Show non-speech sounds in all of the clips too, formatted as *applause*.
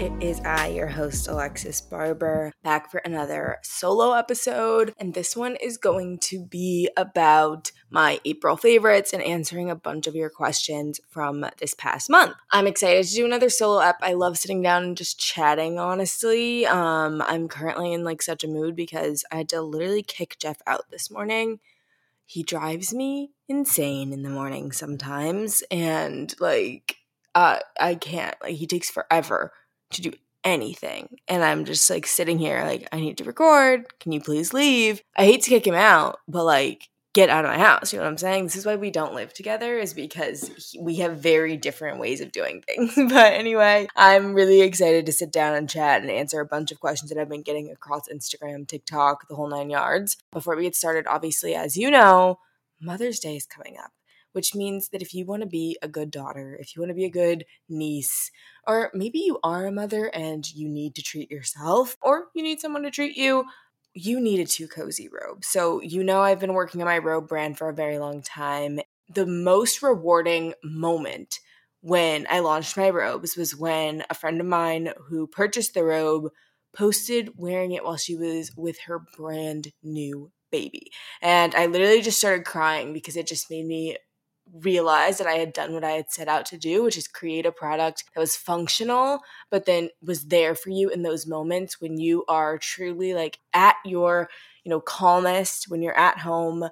It is I, your host, Alexis Barber, back for another solo episode. And this one is going to be about my April favorites and answering a bunch of your questions from this past month. I'm excited to do another solo ep. I love sitting down and just chatting, honestly. Um, I'm currently in like such a mood because I had to literally kick Jeff out this morning he drives me insane in the morning sometimes and like uh I can't like he takes forever to do anything and I'm just like sitting here like I need to record can you please leave I hate to kick him out but like get out of my house. You know what I'm saying? This is why we don't live together, is because we have very different ways of doing things. *laughs* but anyway, I'm really excited to sit down and chat and answer a bunch of questions that I've been getting across Instagram, TikTok, the whole nine yards. Before we get started, obviously, as you know, Mother's Day is coming up. Which means that if you want to be a good daughter, if you want to be a good niece, or maybe you are a mother and you need to treat yourself, or you need someone to treat you, you need a too cozy robe. So, you know, I've been working on my robe brand for a very long time. The most rewarding moment when I launched my robes was when a friend of mine who purchased the robe posted wearing it while she was with her brand new baby. And I literally just started crying because it just made me realized that I had done what I had set out to do, which is create a product that was functional, but then was there for you in those moments when you are truly like at your, you know, calmest, when you're at home,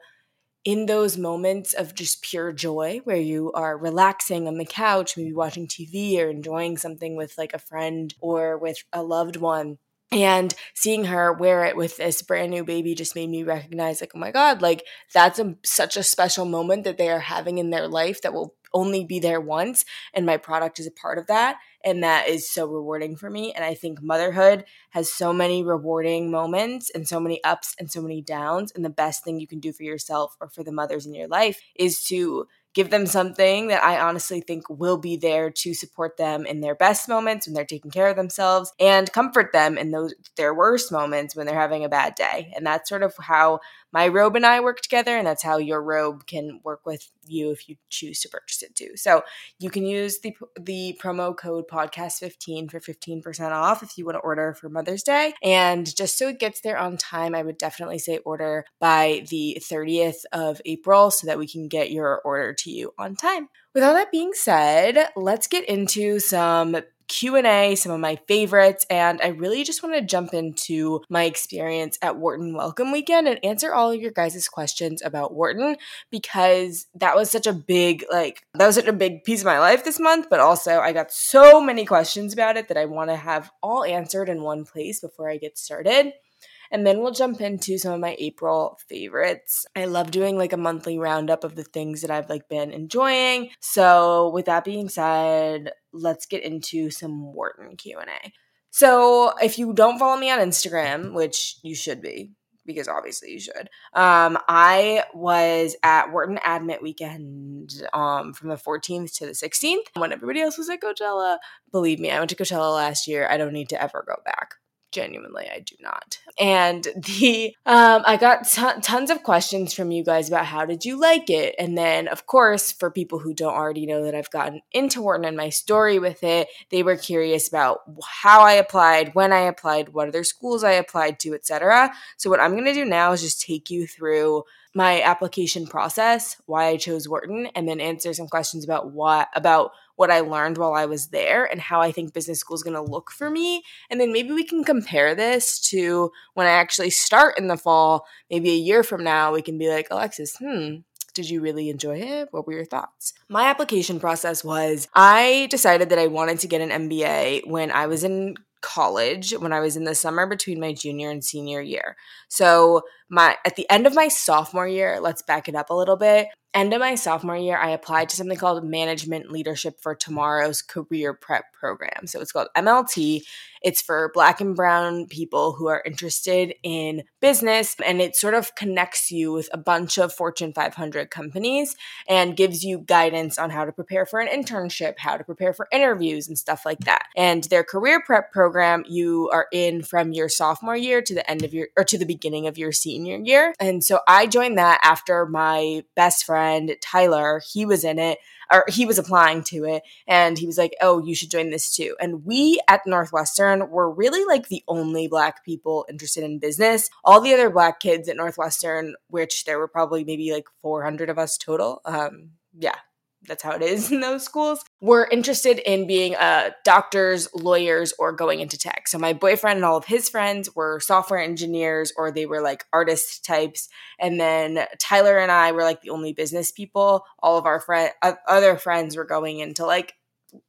in those moments of just pure joy where you are relaxing on the couch, maybe watching TV or enjoying something with like a friend or with a loved one and seeing her wear it with this brand new baby just made me recognize like oh my god like that's a, such a special moment that they are having in their life that will only be there once and my product is a part of that and that is so rewarding for me and i think motherhood has so many rewarding moments and so many ups and so many downs and the best thing you can do for yourself or for the mothers in your life is to give them something that I honestly think will be there to support them in their best moments when they're taking care of themselves and comfort them in those their worst moments when they're having a bad day. And that's sort of how my robe and I work together, and that's how your robe can work with you if you choose to purchase it too. So you can use the the promo code podcast15 for 15% off if you want to order for Mother's Day. And just so it gets there on time, I would definitely say order by the 30th of April so that we can get your order to you on time. With all that being said, let's get into some Q&A, some of my favorites, and I really just want to jump into my experience at Wharton Welcome Weekend and answer all of your guys' questions about Wharton because that was such a big like that was such a big piece of my life this month, but also I got so many questions about it that I want to have all answered in one place before I get started. And then we'll jump into some of my April favorites. I love doing like a monthly roundup of the things that I've like been enjoying. So with that being said, let's get into some Wharton Q&A. So if you don't follow me on Instagram, which you should be, because obviously you should. Um, I was at Wharton Admit Weekend um, from the 14th to the 16th when everybody else was at Coachella. Believe me, I went to Coachella last year. I don't need to ever go back genuinely i do not. And the um i got t- tons of questions from you guys about how did you like it? And then of course for people who don't already know that i've gotten into wharton and my story with it they were curious about how i applied when i applied what other schools i applied to etc so what i'm going to do now is just take you through my application process why i chose wharton and then answer some questions about what about what I learned while I was there and how I think business school is going to look for me. And then maybe we can compare this to when I actually start in the fall, maybe a year from now, we can be like, Alexis, hmm, did you really enjoy it? What were your thoughts? My application process was I decided that I wanted to get an MBA when I was in college when I was in the summer between my junior and senior year. So my at the end of my sophomore year, let's back it up a little bit end of my sophomore year, I applied to something called Management Leadership for Tomorrow's Career Prep Program. So it's called MLT. It's for Black and Brown people who are interested in business, and it sort of connects you with a bunch of Fortune 500 companies and gives you guidance on how to prepare for an internship, how to prepare for interviews, and stuff like that. And their career prep program, you are in from your sophomore year to the end of your or to the beginning of your senior senior year. And so I joined that after my best friend, Tyler, he was in it or he was applying to it and he was like, "Oh, you should join this too." And we at Northwestern were really like the only black people interested in business. All the other black kids at Northwestern, which there were probably maybe like 400 of us total, um yeah, that's how it is *laughs* in those schools, were interested in being uh, doctors, lawyers, or going into tech. So my boyfriend and all of his friends were software engineers or they were like artist types. And then Tyler and I were like the only business people. All of our friend, other friends were going into like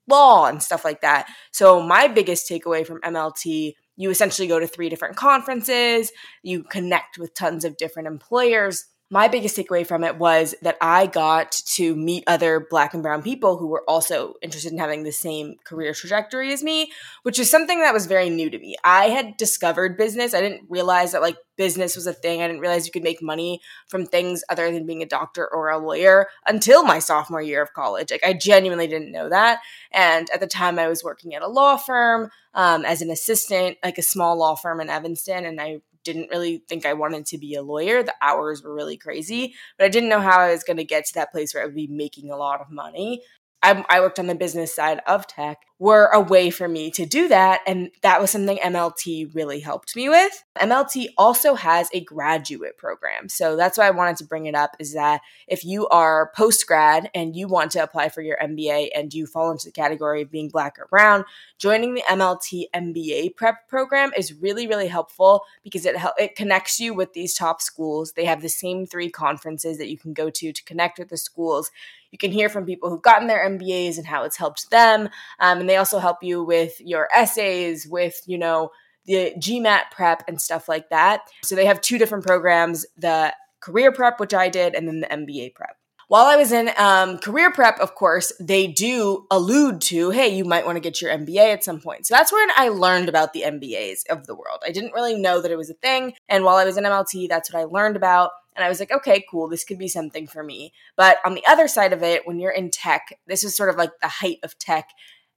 law and stuff like that. So my biggest takeaway from MLT you essentially go to three different conferences, you connect with tons of different employers my biggest takeaway from it was that I got to meet other black and brown people who were also interested in having the same career trajectory as me, which is something that was very new to me. I had discovered business. I didn't realize that like business was a thing. I didn't realize you could make money from things other than being a doctor or a lawyer until my sophomore year of college. Like I genuinely didn't know that. And at the time I was working at a law firm um, as an assistant, like a small law firm in Evanston. And I didn't really think I wanted to be a lawyer. The hours were really crazy, but I didn't know how I was going to get to that place where I would be making a lot of money. I, I worked on the business side of tech were a way for me to do that. And that was something MLT really helped me with. MLT also has a graduate program. So that's why I wanted to bring it up is that if you are post grad and you want to apply for your MBA and you fall into the category of being black or brown, joining the MLT MBA prep program is really, really helpful because it, it connects you with these top schools. They have the same three conferences that you can go to to connect with the schools. You can hear from people who've gotten their MBAs and how it's helped them. Um, and they also help you with your essays, with, you know, the GMAT prep and stuff like that. So they have two different programs the career prep, which I did, and then the MBA prep. While I was in um, career prep, of course, they do allude to, hey, you might want to get your MBA at some point. So that's when I learned about the MBAs of the world. I didn't really know that it was a thing. And while I was in MLT, that's what I learned about. And I was like, okay, cool, this could be something for me. But on the other side of it, when you're in tech, this is sort of like the height of tech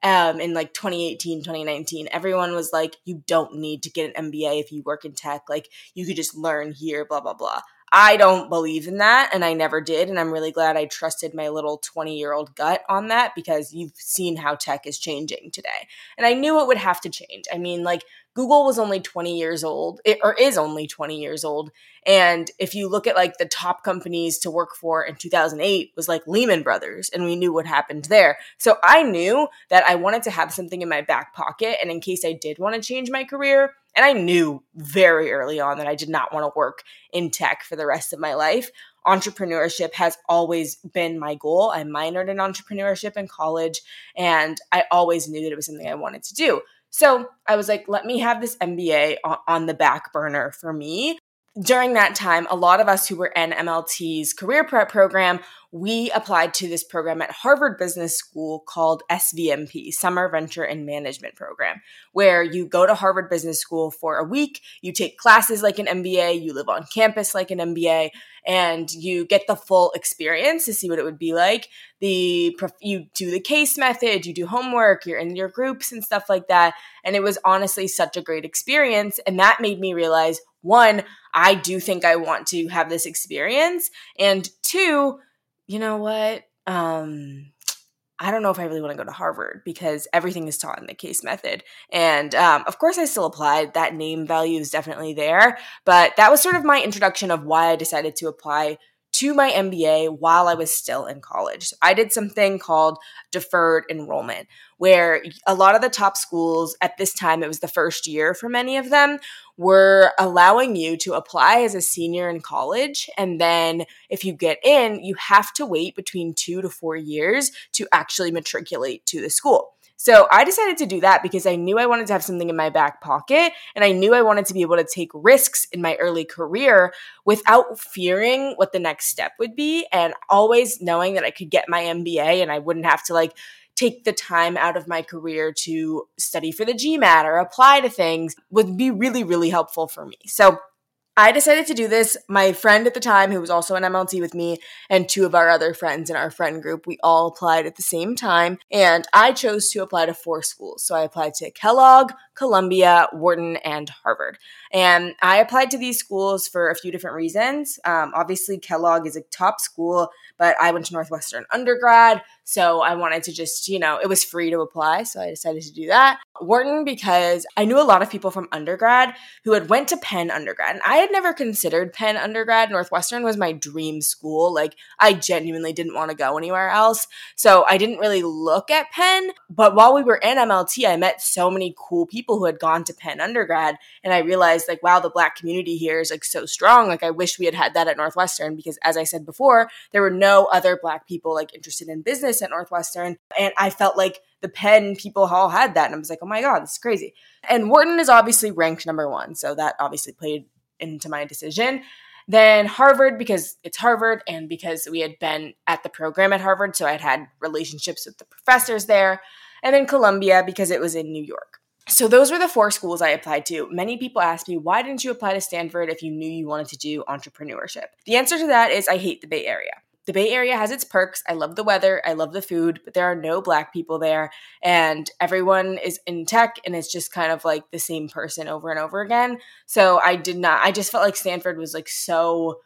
um, in like 2018, 2019, everyone was like, you don't need to get an MBA if you work in tech. Like, you could just learn here, blah, blah, blah. I don't believe in that, and I never did. And I'm really glad I trusted my little 20 year old gut on that because you've seen how tech is changing today. And I knew it would have to change. I mean, like, Google was only 20 years old, it, or is only 20 years old. And if you look at like the top companies to work for in 2008 was like Lehman Brothers, and we knew what happened there. So I knew that I wanted to have something in my back pocket, and in case I did want to change my career, and I knew very early on that I did not want to work in tech for the rest of my life. Entrepreneurship has always been my goal. I minored in entrepreneurship in college, and I always knew that it was something I wanted to do. So I was like, let me have this MBA on the back burner for me. During that time, a lot of us who were in MLT's career prep program, we applied to this program at Harvard Business School called SVMP, Summer Venture and Management Program, where you go to Harvard Business School for a week, you take classes like an MBA, you live on campus like an MBA, and you get the full experience to see what it would be like. The you do the case method, you do homework, you're in your groups and stuff like that, and it was honestly such a great experience, and that made me realize one, I do think I want to have this experience, and two, you know what? Um, I don't know if I really want to go to Harvard because everything is taught in the case method. And um, of course, I still applied. That name value is definitely there. But that was sort of my introduction of why I decided to apply to my MBA while I was still in college. So I did something called deferred enrollment, where a lot of the top schools at this time, it was the first year for many of them, were allowing you to apply as a senior in college. And then if you get in, you have to wait between two to four years to actually matriculate to the school. So I decided to do that because I knew I wanted to have something in my back pocket and I knew I wanted to be able to take risks in my early career without fearing what the next step would be and always knowing that I could get my MBA and I wouldn't have to like take the time out of my career to study for the GMAT or apply to things would be really, really helpful for me. So I decided to do this. My friend at the time, who was also an MLT with me, and two of our other friends in our friend group, we all applied at the same time. And I chose to apply to four schools. So I applied to Kellogg, Columbia, Wharton, and Harvard. And I applied to these schools for a few different reasons. Um, obviously, Kellogg is a top school, but I went to Northwestern undergrad. So I wanted to just, you know, it was free to apply. So I decided to do that. Wharton, because I knew a lot of people from undergrad who had went to Penn undergrad. And I had never considered Penn undergrad. Northwestern was my dream school. Like I genuinely didn't want to go anywhere else. So I didn't really look at Penn. But while we were in MLT, I met so many cool people who had gone to Penn undergrad. And I realized like, wow, the black community here is like so strong. Like I wish we had had that at Northwestern because as I said before, there were no other black people like interested in business at Northwestern. And I felt like the Penn people all had that. And I was like, oh my God, this is crazy. And Wharton is obviously ranked number one. So that obviously played into my decision. Then Harvard, because it's Harvard and because we had been at the program at Harvard. So I'd had relationships with the professors there. And then Columbia, because it was in New York. So those were the four schools I applied to. Many people ask me, why didn't you apply to Stanford if you knew you wanted to do entrepreneurship? The answer to that is I hate the Bay Area the Bay Area has its perks. I love the weather, I love the food, but there are no black people there. And everyone is in tech and it's just kind of like the same person over and over again. So I did not, I just felt like Stanford was like so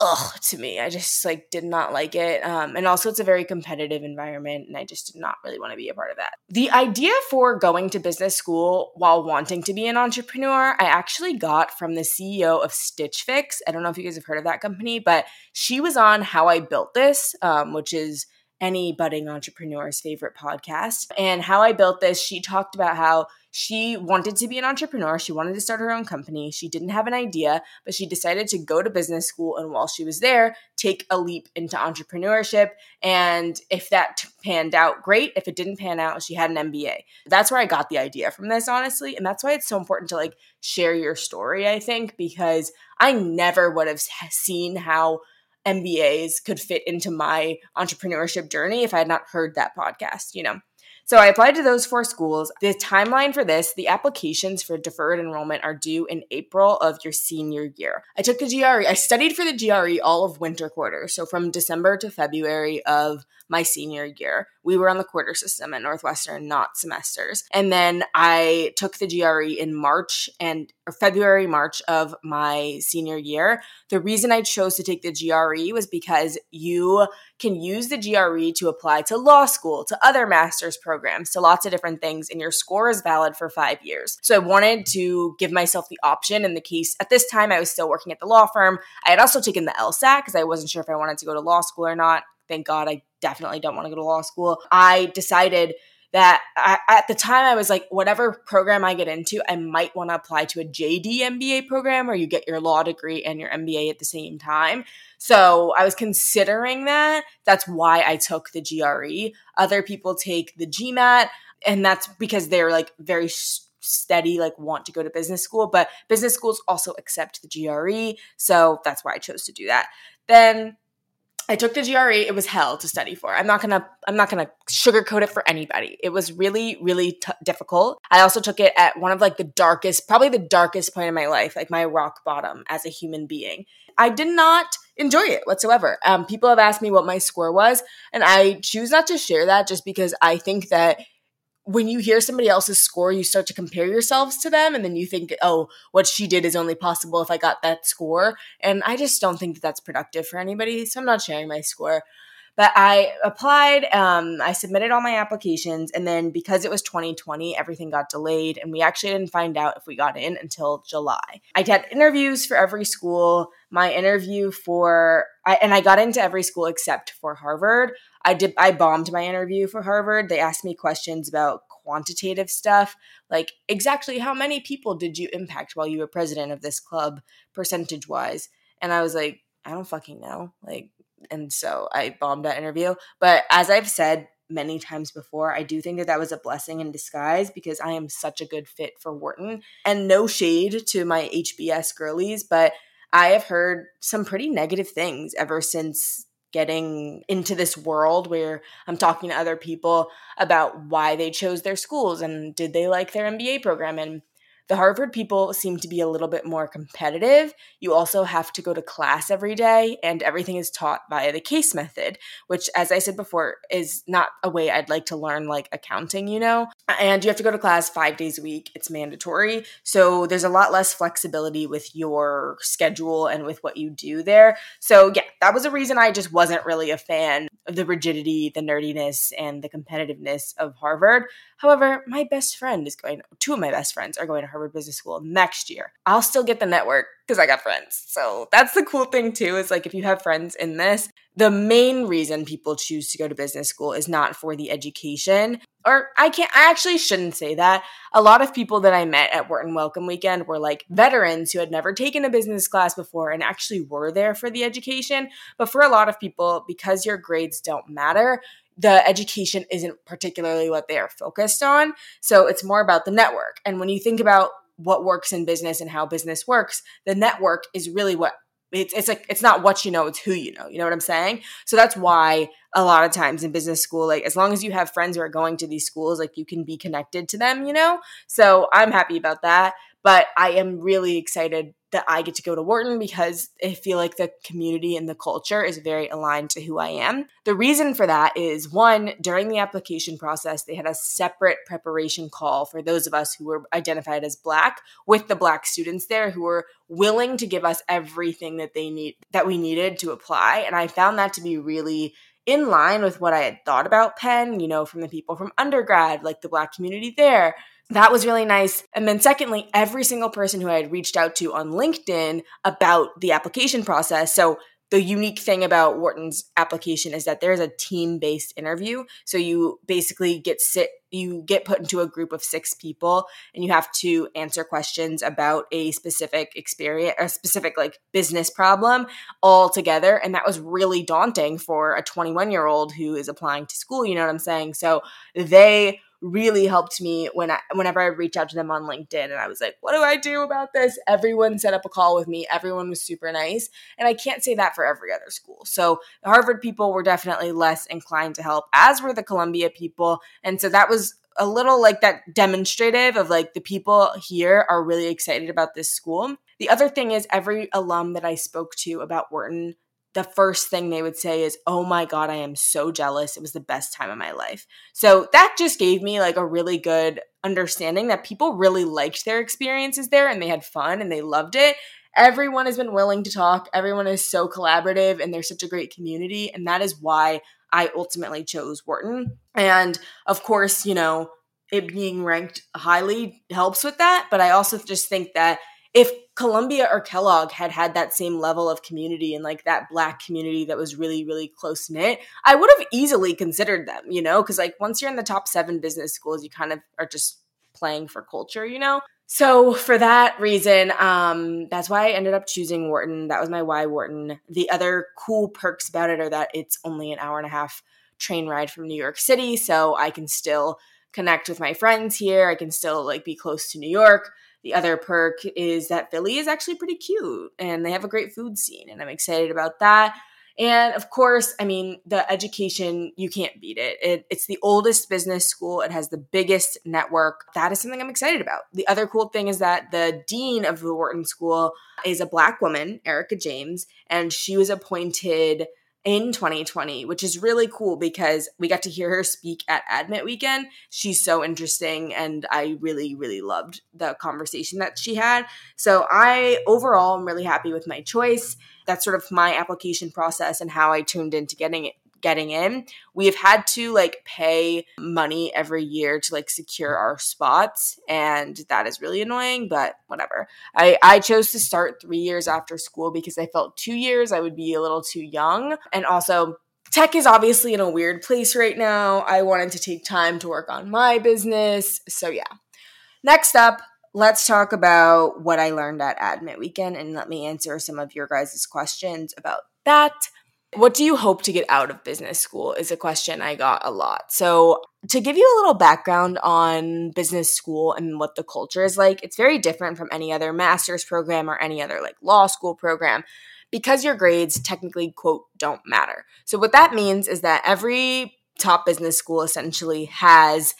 ugh to me. I just like did not like it. Um, and also, it's a very competitive environment, and I just did not really want to be a part of that. The idea for going to business school while wanting to be an entrepreneur, I actually got from the CEO of Stitch Fix. I don't know if you guys have heard of that company, but she was on How I Built This, um, which is any budding entrepreneur's favorite podcast. And How I Built This, she talked about how she wanted to be an entrepreneur. She wanted to start her own company. She didn't have an idea, but she decided to go to business school. And while she was there, take a leap into entrepreneurship. And if that panned out, great. If it didn't pan out, she had an MBA. That's where I got the idea from this, honestly. And that's why it's so important to like share your story, I think, because I never would have seen how MBAs could fit into my entrepreneurship journey if I had not heard that podcast, you know? So I applied to those four schools. The timeline for this, the applications for deferred enrollment are due in April of your senior year. I took the GRE. I studied for the GRE all of winter quarter. So from December to February of my senior year. We were on the quarter system at Northwestern, not semesters. And then I took the GRE in March and February, March of my senior year. The reason I chose to take the GRE was because you can use the GRE to apply to law school, to other master's programs, to lots of different things, and your score is valid for five years. So I wanted to give myself the option in the case at this time I was still working at the law firm. I had also taken the LSAT because I wasn't sure if I wanted to go to law school or not. Thank God I definitely don't want to go to law school. I decided that I, at the time I was like, whatever program I get into, I might want to apply to a JD MBA program where you get your law degree and your MBA at the same time. So I was considering that. That's why I took the GRE. Other people take the GMAT, and that's because they're like very steady, like want to go to business school. But business schools also accept the GRE. So that's why I chose to do that. Then I took the GRE. It was hell to study for. I'm not gonna. I'm not gonna sugarcoat it for anybody. It was really, really t- difficult. I also took it at one of like the darkest, probably the darkest point in my life, like my rock bottom as a human being. I did not enjoy it whatsoever. Um, people have asked me what my score was, and I choose not to share that just because I think that when you hear somebody else's score, you start to compare yourselves to them, and then you think, oh, what she did is only possible if I got that score. And I just don't think that that's productive for anybody. So I'm not sharing my score. But I applied, um, I submitted all my applications, and then because it was 2020, everything got delayed, and we actually didn't find out if we got in until July. I had interviews for every school. My interview for, I, and I got into every school except for Harvard. I did, I bombed my interview for Harvard. They asked me questions about quantitative stuff, like exactly how many people did you impact while you were president of this club, percentage wise. And I was like, I don't fucking know. Like, and so I bombed that interview. But as I've said many times before, I do think that that was a blessing in disguise because I am such a good fit for Wharton. And no shade to my HBS girlies, but I have heard some pretty negative things ever since getting into this world where I'm talking to other people about why they chose their schools and did they like their MBA program and The Harvard people seem to be a little bit more competitive. You also have to go to class every day, and everything is taught via the case method, which, as I said before, is not a way I'd like to learn like accounting, you know? And you have to go to class five days a week, it's mandatory. So there's a lot less flexibility with your schedule and with what you do there. So, yeah, that was a reason I just wasn't really a fan of the rigidity, the nerdiness, and the competitiveness of Harvard. However, my best friend is going, two of my best friends are going to Harvard Business School next year. I'll still get the network because I got friends. So that's the cool thing too, is like if you have friends in this, the main reason people choose to go to business school is not for the education. Or I can't, I actually shouldn't say that. A lot of people that I met at Wharton Welcome Weekend were like veterans who had never taken a business class before and actually were there for the education. But for a lot of people, because your grades don't matter, the education isn't particularly what they are focused on. So it's more about the network. And when you think about what works in business and how business works, the network is really what it's it's like it's not what you know, it's who you know. You know what I'm saying? So that's why a lot of times in business school, like as long as you have friends who are going to these schools, like you can be connected to them, you know? So I'm happy about that. But I am really excited that I get to go to Wharton because I feel like the community and the culture is very aligned to who I am. The reason for that is one, during the application process, they had a separate preparation call for those of us who were identified as Black with the Black students there who were willing to give us everything that they need, that we needed to apply. And I found that to be really in line with what I had thought about Penn, you know, from the people from undergrad, like the Black community there that was really nice. And then, secondly, every single person who I had reached out to on LinkedIn about the application process. So, the unique thing about Wharton's application is that there's a team based interview. So, you basically get sit, you get put into a group of six people and you have to answer questions about a specific experience, a specific like business problem all together. And that was really daunting for a 21 year old who is applying to school. You know what I'm saying? So, they really helped me when I, whenever I reached out to them on LinkedIn and I was like, what do I do about this? Everyone set up a call with me. Everyone was super nice. And I can't say that for every other school. So the Harvard people were definitely less inclined to help, as were the Columbia people. And so that was a little like that demonstrative of like the people here are really excited about this school. The other thing is every alum that I spoke to about Wharton the first thing they would say is, Oh my God, I am so jealous. It was the best time of my life. So that just gave me like a really good understanding that people really liked their experiences there and they had fun and they loved it. Everyone has been willing to talk. Everyone is so collaborative and they're such a great community. And that is why I ultimately chose Wharton. And of course, you know, it being ranked highly helps with that. But I also just think that if Columbia or Kellogg had had that same level of community and like that black community that was really, really close knit, I would have easily considered them, you know? Because like once you're in the top seven business schools, you kind of are just playing for culture, you know? So for that reason, um, that's why I ended up choosing Wharton. That was my why Wharton. The other cool perks about it are that it's only an hour and a half train ride from New York City, so I can still connect with my friends here. I can still like be close to New York. The other perk is that Philly is actually pretty cute and they have a great food scene, and I'm excited about that. And of course, I mean, the education, you can't beat it. it. It's the oldest business school, it has the biggest network. That is something I'm excited about. The other cool thing is that the dean of the Wharton School is a black woman, Erika James, and she was appointed in 2020, which is really cool because we got to hear her speak at Admit Weekend. She's so interesting, and I really, really loved the conversation that she had. So, I overall am really happy with my choice. That's sort of my application process and how I tuned into getting it getting in. We have had to like pay money every year to like secure our spots, and that is really annoying, but whatever. I, I chose to start three years after school because I felt two years I would be a little too young. And also, tech is obviously in a weird place right now. I wanted to take time to work on my business. So, yeah. Next up, let's talk about what I learned at Admit Weekend and let me answer some of your guys' questions about that. What do you hope to get out of business school is a question I got a lot. So, to give you a little background on business school and what the culture is like, it's very different from any other master's program or any other like law school program because your grades technically, quote, don't matter. So, what that means is that every top business school essentially has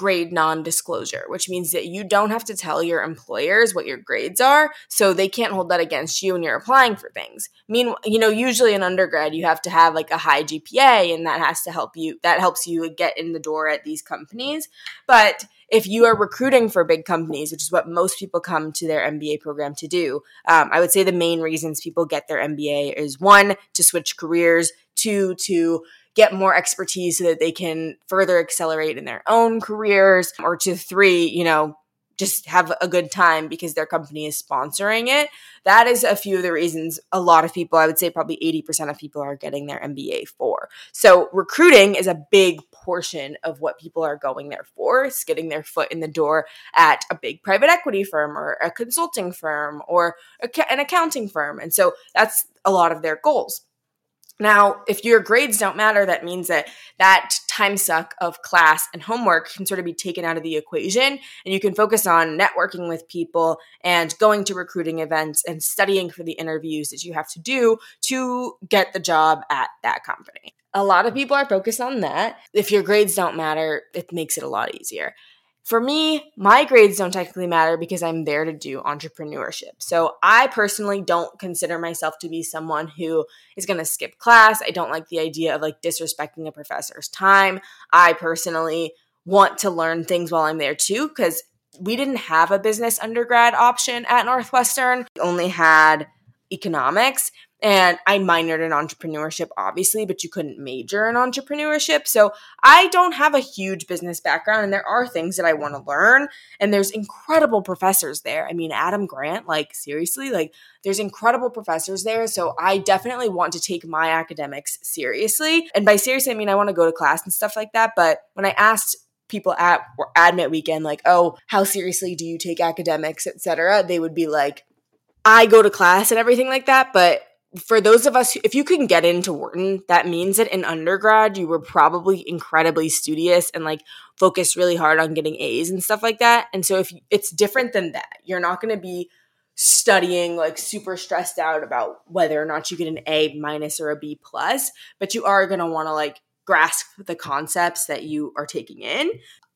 grade non disclosure, which means that you don't have to tell your employers what your grades are, so they can't hold that against you when you're applying for things. Meanwhile, you know, usually in undergrad, you have to have like a high GPA, and that has to help you, that helps you get in the door at these companies. But if you are recruiting for big companies, which is what most people come to their MBA program to do, um, I would say the main reasons people get their MBA is one, to switch careers, two, to get more expertise so that they can further accelerate in their own careers, or to three, you know, just have a good time because their company is sponsoring it. That is a few of the reasons a lot of people, I would say probably 80% of people are getting their MBA for. So recruiting is a big portion of what people are going there for. It's getting their foot in the door at a big private equity firm or a consulting firm or an accounting firm. And so that's a lot of their goals. Now, if your grades don't matter, that means that that time suck of class and homework can sort of be taken out of the equation and you can focus on networking with people and going to recruiting events and studying for the interviews that you have to do to get the job at that company. A lot of people are focused on that. If your grades don't matter, it makes it a lot easier. For me, my grades don't technically matter because I'm there to do entrepreneurship. So I personally don't consider myself to be someone who is going to skip class. I don't like the idea of like disrespecting a professor's time. I personally want to learn things while I'm there too because we didn't have a business undergrad option at Northwestern. We only had economics. And I minored in entrepreneurship, obviously, but you couldn't major in entrepreneurship. So I don't have a huge business background, and there are things that I want to learn. And there's incredible professors there. I mean, Adam Grant, like, seriously, like, there's incredible professors there. So I definitely want to take my academics seriously. And by seriously, I mean, I want to go to class and stuff like that. But when I asked, people at admit weekend like oh how seriously do you take academics etc they would be like I go to class and everything like that, but for those of us, if you can get into Wharton, that means that in undergrad, you were probably incredibly studious and like focused really hard on getting A's and stuff like that. And so if it's different than that, you're not going to be studying like super stressed out about whether or not you get an A minus or a B plus, but you are going to want to like grasp the concepts that you are taking in.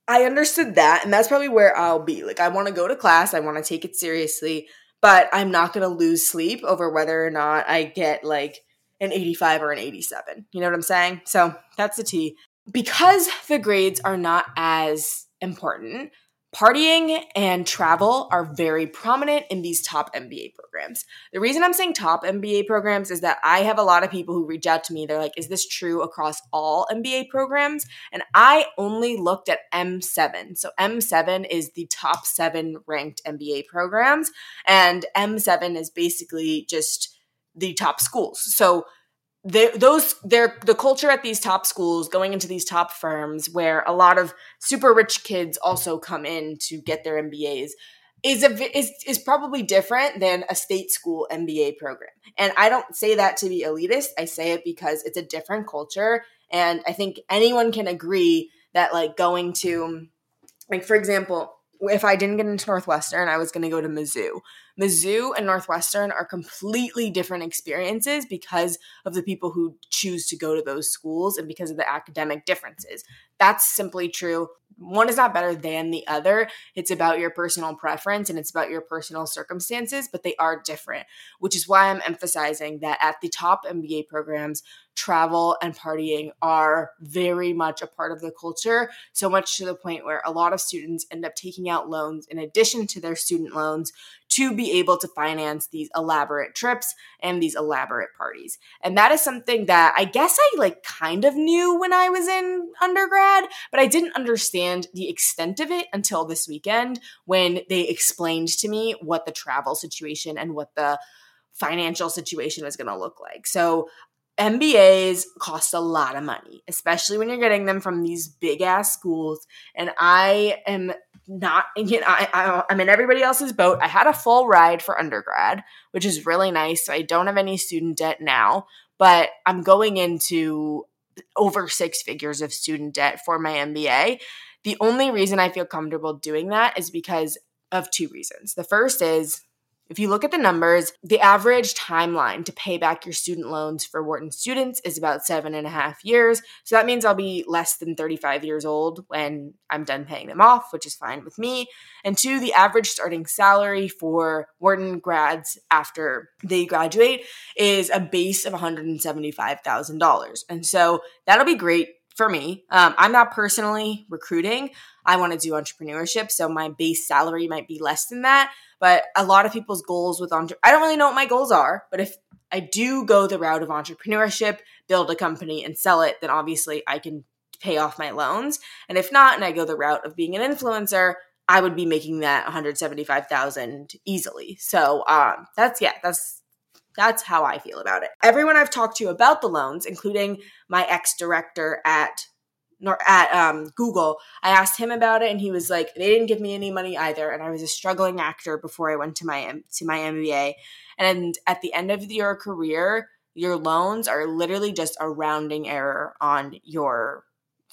I understood that, and that's probably where I'll be. Like, I want to go to class, I want to take it seriously but I'm not going to lose sleep over whether or not I get like an 85 or an 87. You know what I'm saying? So that's the T. Because the grades are not as important, Partying and travel are very prominent in these top MBA programs. The reason I'm saying top MBA programs is that I have a lot of people who reach out to me. They're like, is this true across all MBA programs? And I only looked at M7. So M7 is the top seven ranked MBA programs, and M7 is basically just the top schools. So those they're the culture at these top schools going into these top firms where a lot of super rich kids also come in to get their MBAs is a is is probably different than a state school MBA program. And I don't say that to be elitist. I say it because it's a different culture and I think anyone can agree that like going to like for example, if I didn't get into Northwestern, I was going to go to Mizzou. Mizzou and Northwestern are completely different experiences because of the people who choose to go to those schools and because of the academic differences. That's simply true one is not better than the other. It's about your personal preference and it's about your personal circumstances, but they are different, which is why I'm emphasizing that at the top MBA programs, travel and partying are very much a part of the culture, so much to the point where a lot of students end up taking out loans in addition to their student loans to be able to finance these elaborate trips and these elaborate parties. And that is something that I guess I like kind of knew when I was in undergrad, but I didn't understand the extent of it until this weekend when they explained to me what the travel situation and what the financial situation was going to look like. So MBAs cost a lot of money, especially when you're getting them from these big ass schools. And I am not, you know, I, I, I'm in everybody else's boat. I had a full ride for undergrad, which is really nice. So I don't have any student debt now, but I'm going into over six figures of student debt for my MBA. The only reason I feel comfortable doing that is because of two reasons. The first is If you look at the numbers, the average timeline to pay back your student loans for Wharton students is about seven and a half years. So that means I'll be less than 35 years old when I'm done paying them off, which is fine with me. And two, the average starting salary for Wharton grads after they graduate is a base of $175,000. And so that'll be great for me. Um, I'm not personally recruiting. I want to do entrepreneurship, so my base salary might be less than that. But a lot of people's goals with entre- I don't really know what my goals are, but if I do go the route of entrepreneurship, build a company and sell it, then obviously I can pay off my loans. And if not, and I go the route of being an influencer, I would be making that 175,000 easily. So um, that's yeah, that's that's how I feel about it. Everyone I've talked to about the loans, including my ex director at at um, Google, I asked him about it, and he was like, "They didn't give me any money either." And I was a struggling actor before I went to my to my MBA. And at the end of your career, your loans are literally just a rounding error on your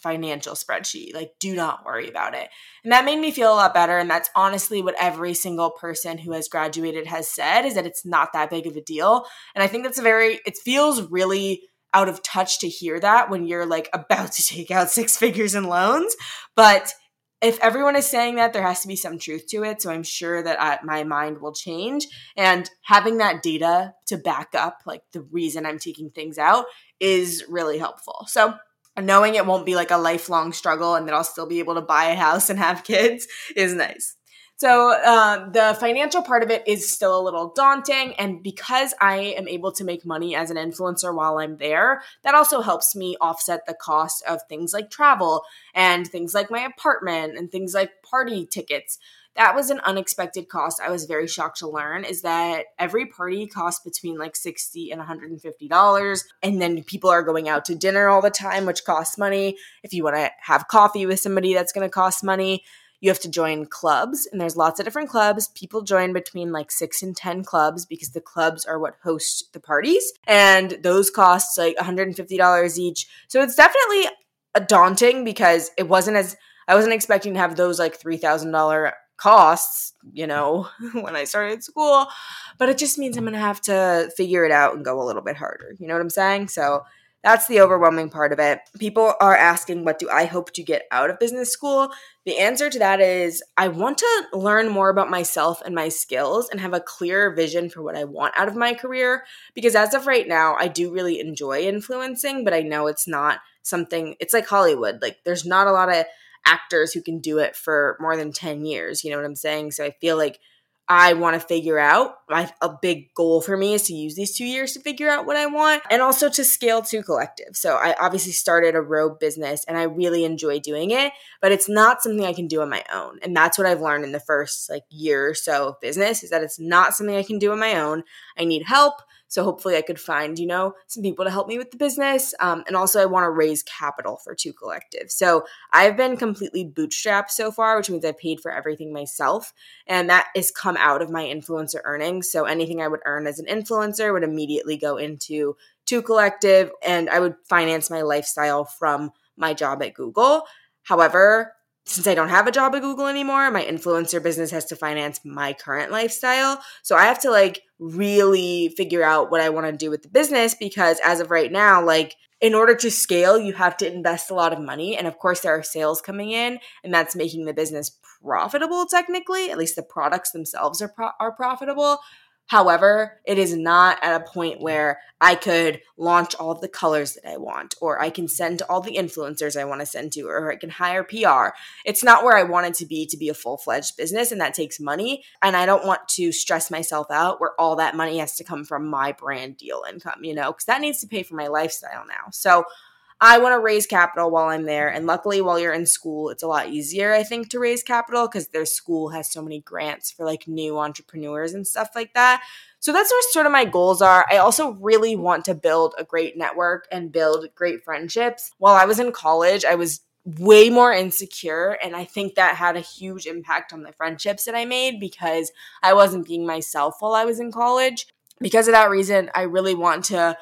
financial spreadsheet. Like, do not worry about it. And that made me feel a lot better. And that's honestly what every single person who has graduated has said is that it's not that big of a deal. And I think that's a very, it feels really out of touch to hear that when you're like about to take out six *laughs* figures in loans. But if everyone is saying that, there has to be some truth to it. So I'm sure that I, my mind will change. And having that data to back up, like the reason I'm taking things out, is really helpful. So knowing it won't be like a lifelong struggle and that I'll still be able to buy a house and have kids is nice. So uh, the financial part of it is still a little daunting. And because I am able to make money as an influencer while I'm there, that also helps me offset the cost of things like travel and things like my apartment and things like party tickets. That was an unexpected cost. I was very shocked to learn is that every party costs between like 60 and 150 dollars and then people are going out to dinner all the time which costs money. If you want to have coffee with somebody that's going to cost money you have to join clubs and there's lots of different clubs. People join between like six and ten clubs because the clubs are what host the parties and those cost like $150 each. So it's definitely daunting because it wasn't as i wasn't expecting to have those like $3000 costs you know *laughs* when i started school but it just means i'm gonna have to figure it out and go a little bit harder. You know what i'm saying? So that's the overwhelming part of it. People are asking, what do I hope to get out of business school? The answer to that is I want to learn more about myself and my skills and have a clearer vision for what I want out of my career. Because as of right now, I do really enjoy influencing, but I know it's not something, it's like Hollywood. Like, there's not a lot of actors who can do it for more than 10 years. You know what I'm saying? So I feel like I want to figure out. A big goal for me is to use these two years to figure out what I want and also to scale TooCollective. So I obviously started a robe business and I really enjoy doing it, but it's not something I can do on my own. And that's what I've learned in the first like year or so of business is that it's not something I can do on my own. I need help. So hopefully I could find, you know, some people to help me with the business. Um, and also I want to raise capital for TooCollective. So I've been completely bootstrapped so far, which means I've paid for everything myself. And that has come out of my influencer earnings. So anything I would earn as an influencer would immediately go into TooCollective and I would finance my lifestyle from my job at Google. However, since I don't have a job at Google anymore, my influencer business has to finance my current lifestyle. So I have to like really figure out what I want to do with the business because as of right now, like in order to scale, you have to invest a lot of money. And of course, there are sales coming in, and that's making the business profitable technically. At least the products themselves are, pro- are profitable. However, it is not at a point where I could launch all the colors that I want, or I can send all the influencers I want to send to, or I can hire PR. It's not where I want it to be to be a full fledged business, and that takes money. And I don't want to stress myself out where all that money has to come from my brand deal income, you know, because that needs to pay for my lifestyle now. So I want to raise capital while I'm there. And luckily, while you're in school, it's a lot easier, I think, to raise capital because their school has so many grants for like new entrepreneurs and stuff like that. So that's what sort of my goals are. I also really want to build a great network and build great friendships. While I was in college, I was way more insecure. And I think that had a huge impact on the friendships that I made because I wasn't being myself while I was in college. Because of that reason, I really want to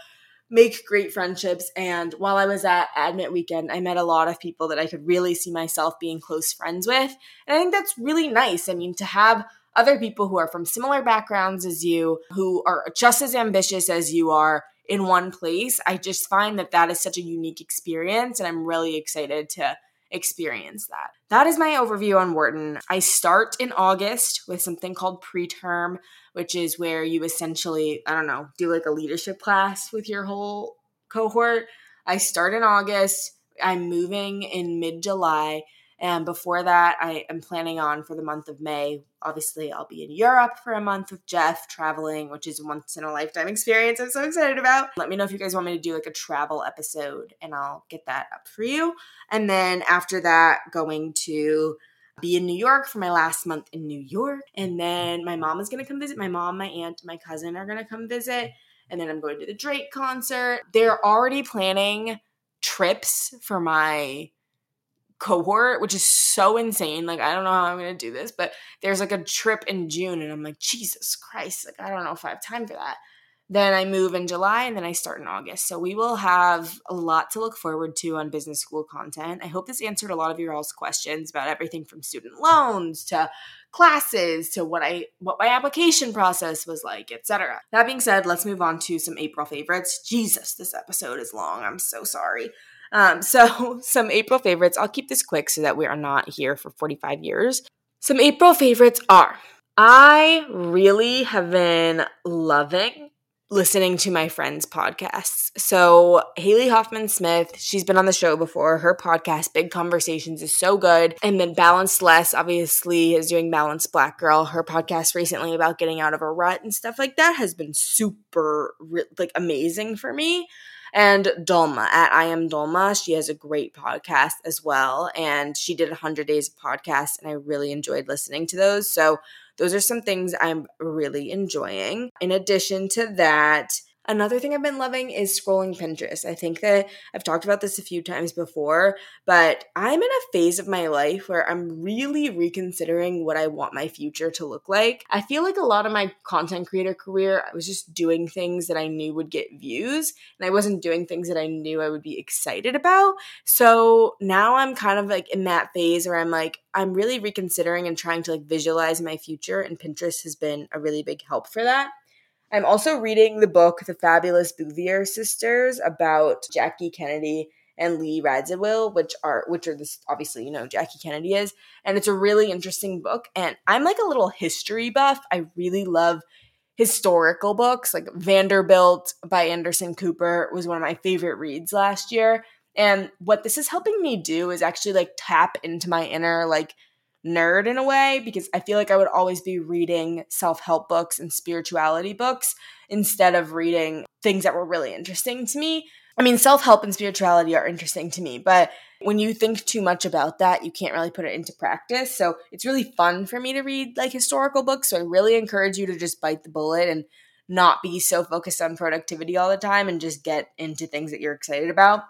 make great friendships. And while I was at Admit Weekend, I met a lot of people that I could really see myself being close friends with. And I think that's really nice. I mean, to have other people who are from similar backgrounds as you, who are just as ambitious as you are in one place. I just find that that is such a unique experience, and I'm really excited to experience that. That is my overview on Wharton. I start in August with something called preterm, which is where you essentially, I don't know, do like a leadership class with your whole cohort. I start in August. I'm moving in mid July. And before that, I am planning on for the month of May. Obviously, I'll be in Europe for a month with Jeff traveling, which is a once in a lifetime experience I'm so excited about. Let me know if you guys want me to do like a travel episode and I'll get that up for you. And then after that, going to be in New York for my last month in New York. And then my mom is going to come visit. My mom, my aunt, my cousin are going to come visit. And then I'm going to the Drake concert. They're already planning trips for my cohort, which is so insane. Like, I don't know how I'm to do this, but there's like a trip in June, and I'm like, Jesus Christ, like, I don't know if I have time for that. Then I move in July and then I start in August. So we will have a lot to look forward to on business school content. I hope this answered a lot of your all's questions about everything from student loans to classes to what I what my application process was like, etc. That being said, let's move on to some April favorites. Jesus, this episode is long. I'm so sorry. Um, *laughs* so, some April favorites. I'll keep this quick so that we are not here for 45 years. Some April favorites are I really have been loving listening to my friends' podcasts. So, Haley Hoffman Smith, she's been on the show before. Her podcast, Big Conversations, is so good. And then Balanced Less, obviously, is doing Balanced Black Girl. Her podcast recently about getting out of a rut and stuff like that has been super, like, amazing for me and Dolma at I am Dolma. She has a great podcast as well. And she did 100 days of podcast, and I really enjoyed listening to those. So, those are some things I'm really enjoying. In addition to that, Another thing I've been loving is scrolling Pinterest. I think that I've talked about this a few times before, but I'm in a phase of my life where I'm really reconsidering what I want my future to look like. I feel like a lot of my content creator career, I was just doing things that I knew would get views, and I wasn't doing things that I knew I would be excited about. So now I'm kind of like in that phase where I'm like, I'm really reconsidering and trying to like visualize my future, and Pinterest has been a really big help for that. I'm also reading the book The Fabulous Bouvier Sisters about Jackie Kennedy and Lee Radziwill, which are which are this obviously you know Jackie Kennedy is, and it's a really interesting book. And I'm like a little history buff. I really love historical books. Like Vanderbilt by Anderson Cooper was one of my favorite reads last year. And what this is helping me do is actually like tap into my inner like nerd in a way because I feel like I would always be reading self help books and spirituality books instead of reading things that were really interesting to me. I mean, self help and spirituality are interesting to me, but when you think too much about that, you can't really put it into practice. So it's really fun for me to read like historical books. So I really encourage you to just bite the bullet and not be so focused on productivity all the time and just get into things that you're excited about.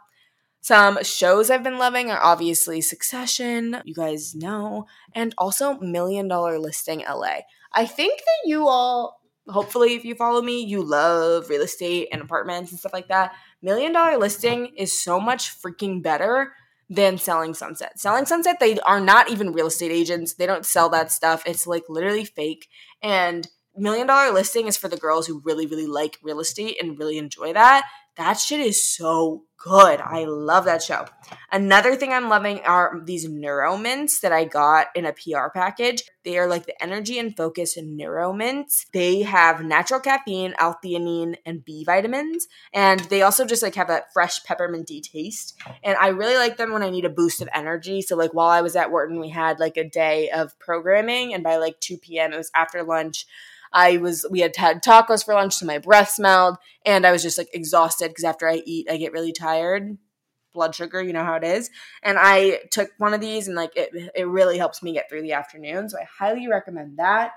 Some shows I've been loving are obviously Succession, you guys know, and also Million Dollar Listing LA. I think that you all, hopefully, if you follow me, you love real estate and apartments and stuff like that. Million Dollar Listing is so much freaking better than Selling Sunset. Selling Sunset, they are not even real estate agents. They don't sell that stuff. It's like literally fake. And Million Dollar Listing is for the girls who really, really like real estate and really enjoy that. That shit is so good. I love that show. Another thing I'm loving are these neuro mints that I got in a PR package. They are like the energy and focus neuro mints. They have natural caffeine, L-theanine, and B vitamins, and they also just like have that fresh pepperminty taste. And I really like them when I need a boost of energy. So like while I was at Wharton, we had like a day of programming, and by like 2 p.m. it was after lunch. I was we had had tacos for lunch, so my breath smelled, and I was just like exhausted because after I eat, I get really tired. Blood sugar, you know how it is. And I took one of these, and like it, it really helps me get through the afternoon. So I highly recommend that.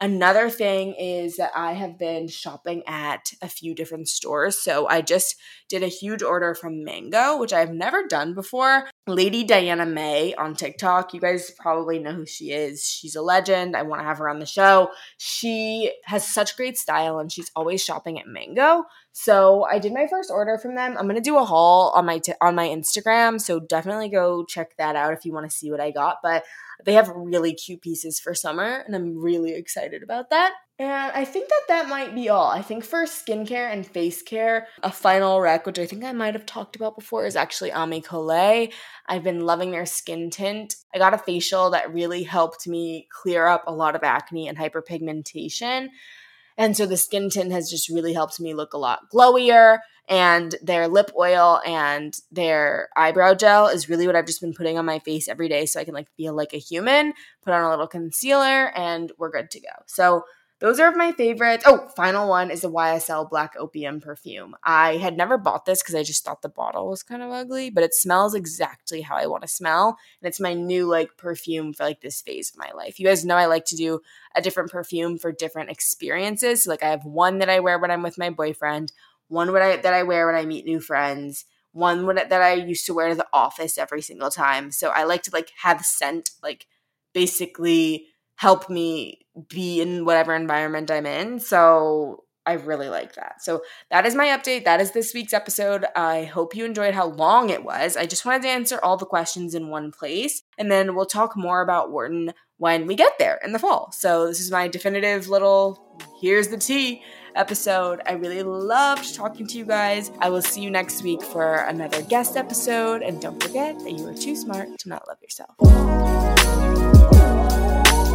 Another thing is that I have been shopping at a few different stores. So I just did a huge order from Mango, which I've never done before. Lady Diana May on TikTok. You guys probably know who she is. She's a legend. I want to have her on the show. She has such great style and she's always shopping at Mango. So I did my first order from them. I'm gonna do a haul on my t- on my Instagram. So definitely go check that out if you want to see what I got. But they have really cute pieces for summer, and I'm really excited about that. And I think that that might be all. I think for skincare and face care, a final rec, which I think I might have talked about before, is actually Ami Cole. I've been loving their skin tint. I got a facial that really helped me clear up a lot of acne and hyperpigmentation. And so the skin tint has just really helped me look a lot glowier. And their lip oil and their eyebrow gel is really what I've just been putting on my face every day so I can like feel like a human. Put on a little concealer and we're good to go. So those are my favorites. Oh, final one is the YSL Black Opium perfume. I had never bought this because I just thought the bottle was kind of ugly, but it smells exactly how I want to smell. And it's my new like perfume for like this phase of my life. You guys know I like to do a different perfume for different experiences. So, like I have one that I wear when I'm with my boyfriend, one what I, that I wear when I meet new friends, one that I used to wear to the office every single time. So I like to like have scent like basically help me be in whatever environment I'm in. So I really like that. So that is my update. That is this week's episode. I hope you enjoyed how long it was. I just wanted to answer all the questions in one place. And then we'll talk more about Wharton when we get there in the fall. So this is my definitive little here's the tea episode. I really loved talking to you guys. I will see you next week for another guest episode. And don't forget that you are too smart to not love yourself.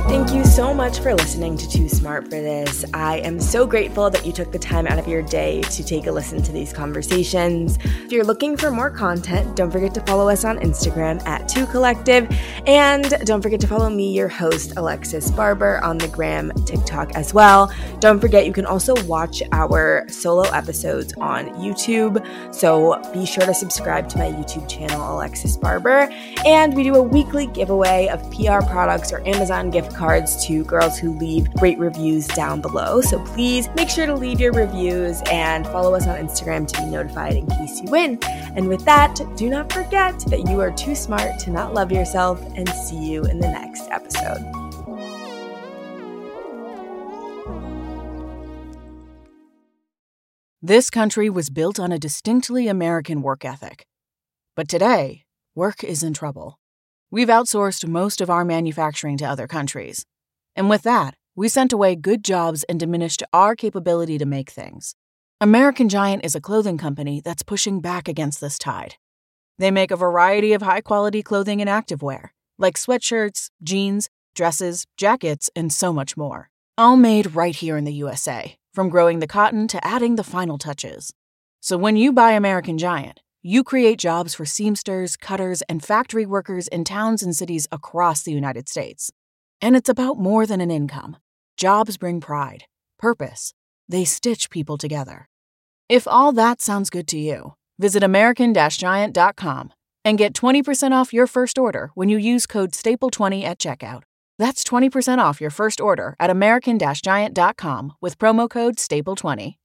Thank you so much for listening to Too Smart for This. I am so grateful that you took the time out of your day to take a listen to these conversations. If you're looking for more content, don't forget to follow us on Instagram at TooCollective. And don't forget to follow me, your host, Alexis Barber, on the gram, TikTok as well. Don't forget, you can also watch our solo episodes on YouTube. So be sure to subscribe to my YouTube channel, Alexis Barber. And we do a weekly giveaway of PR products or Amazon gift cards to girls who leave great reviews down below. So please make sure to leave your reviews and follow us on Instagram to be notified in case you win. And with that, do not forget that you are too smart to not love yourself and see you in the next episode. This country was built on a distinctly American work ethic. But today, work is in trouble. We've outsourced most of our manufacturing to other countries. And with that, we sent away good jobs and diminished our capability to make things. American Giant is a clothing company that's pushing back against this tide. They make a variety of high quality clothing and activewear, like sweatshirts, jeans, dresses, jackets, and so much more. All made right here in the USA, from growing the cotton to adding the final touches. So when you buy American Giant, you create jobs for seamsters, cutters, and factory workers in towns and cities across the United States. And it's about more than an income. Jobs bring pride, purpose. They stitch people together. If all that sounds good to you, visit American Giant.com and get 20% off your first order when you use code STAPLE20 at checkout. That's 20% off your first order at American Giant.com with promo code STAPLE20.